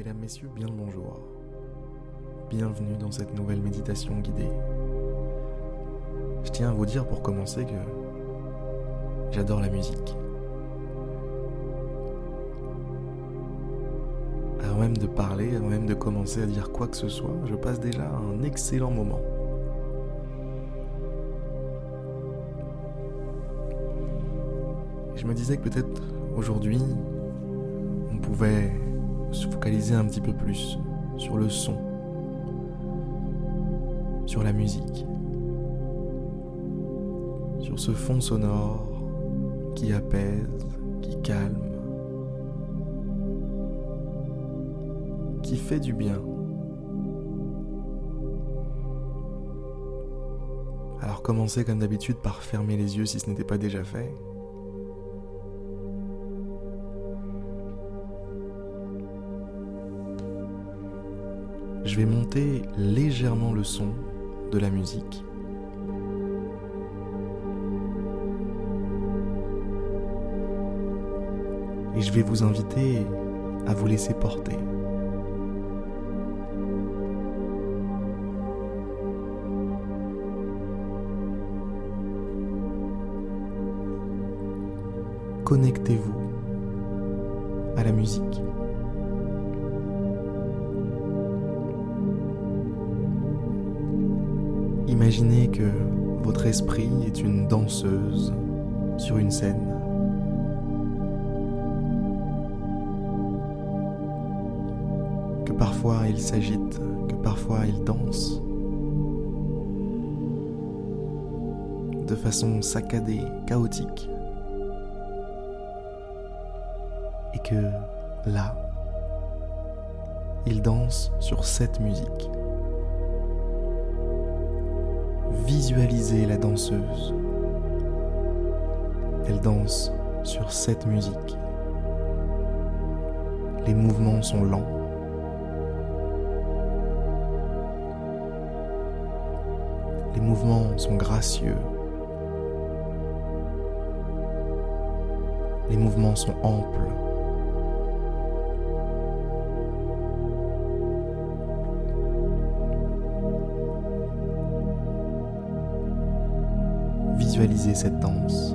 Mesdames, Messieurs, bien le bonjour. Bienvenue dans cette nouvelle méditation guidée. Je tiens à vous dire pour commencer que j'adore la musique. Avant même de parler, avant même de commencer à dire quoi que ce soit, je passe déjà un excellent moment. Je me disais que peut-être aujourd'hui, on pouvait se focaliser un petit peu plus sur le son, sur la musique, sur ce fond sonore qui apaise, qui calme, qui fait du bien. Alors commencez comme d'habitude par fermer les yeux si ce n'était pas déjà fait. Je vais monter légèrement le son de la musique. Et je vais vous inviter à vous laisser porter. Connectez-vous à la musique. Imaginez que votre esprit est une danseuse sur une scène. Que parfois il s'agite, que parfois il danse. De façon saccadée, chaotique. Et que là, il danse sur cette musique. Visualisez la danseuse. Elle danse sur cette musique. Les mouvements sont lents. Les mouvements sont gracieux. Les mouvements sont amples. Visualisez cette danse.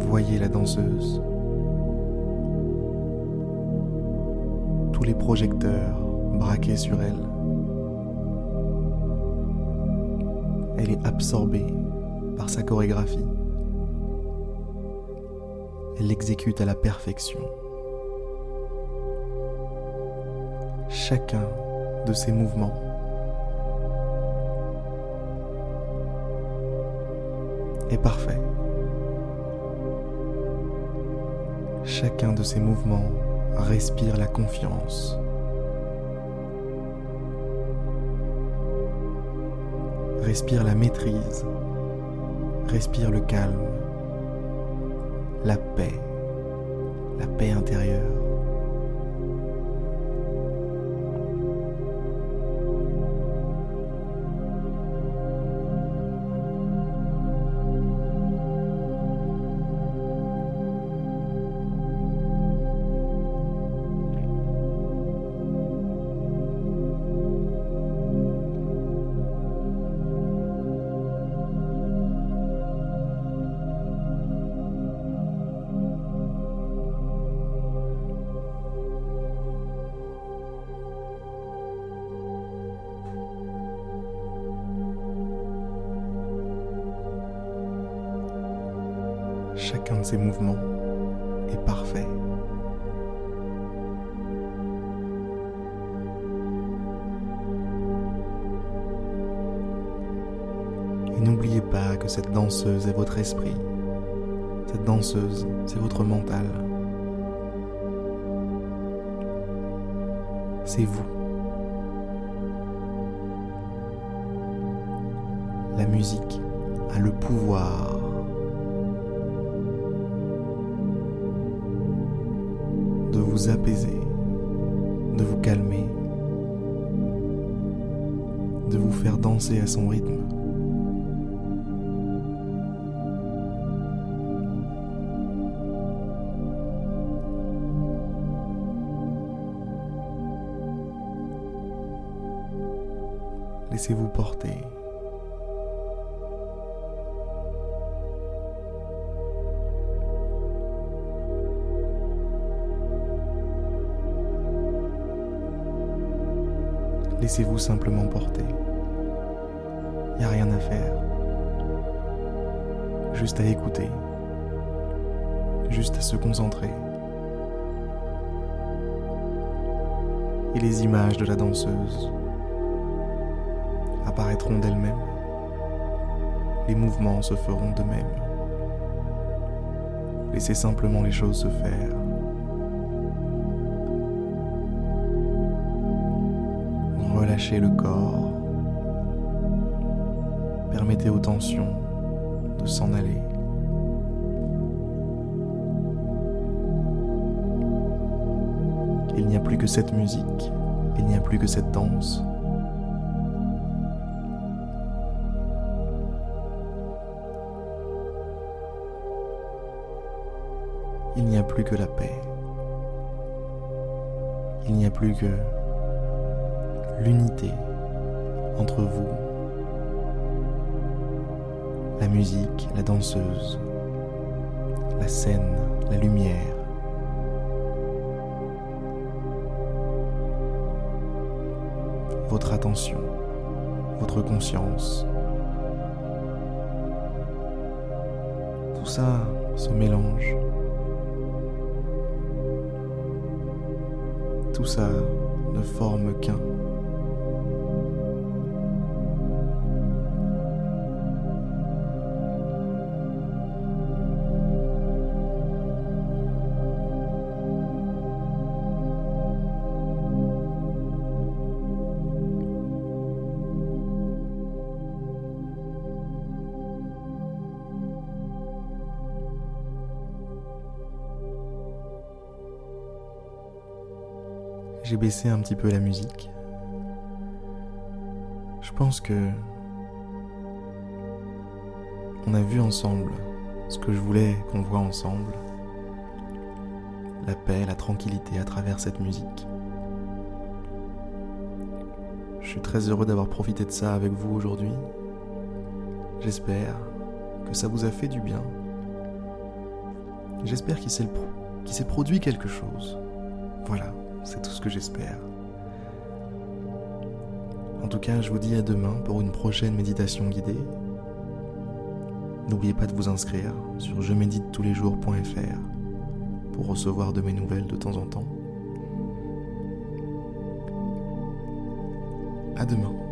Voyez la danseuse. Tous les projecteurs braqués sur elle. Elle est absorbée par sa chorégraphie. Elle l'exécute à la perfection. Chacun de ses mouvements est parfait. Chacun de ces mouvements respire la confiance. Respire la maîtrise. Respire le calme. La paix. La paix intérieure. Chacun de ces mouvements est parfait. Et n'oubliez pas que cette danseuse est votre esprit. Cette danseuse, c'est votre mental. C'est vous. La musique a le pouvoir vous apaiser, de vous calmer, de vous faire danser à son rythme. Laissez-vous porter. Laissez-vous simplement porter. Il n'y a rien à faire. Juste à écouter. Juste à se concentrer. Et les images de la danseuse apparaîtront d'elles-mêmes. Les mouvements se feront de même. Laissez simplement les choses se faire. Relâchez le corps. Permettez aux tensions de s'en aller. Il n'y a plus que cette musique, il n'y a plus que cette danse. Il n'y a plus que la paix. Il n'y a plus que l'unité entre vous, la musique, la danseuse, la scène, la lumière. Votre attention, votre conscience. Tout ça se mélange. Tout ça ne forme qu'un. J'ai baissé un petit peu la musique. Je pense que on a vu ensemble ce que je voulais qu'on voit ensemble. La paix, la tranquillité à travers cette musique. Je suis très heureux d'avoir profité de ça avec vous aujourd'hui. J'espère que ça vous a fait du bien. J'espère qu'il s'est produit quelque chose. Voilà. C'est tout ce que j'espère. En tout cas, je vous dis à demain pour une prochaine méditation guidée. N'oubliez pas de vous inscrire sur je médite tous les jours.fr pour recevoir de mes nouvelles de temps en temps. À demain.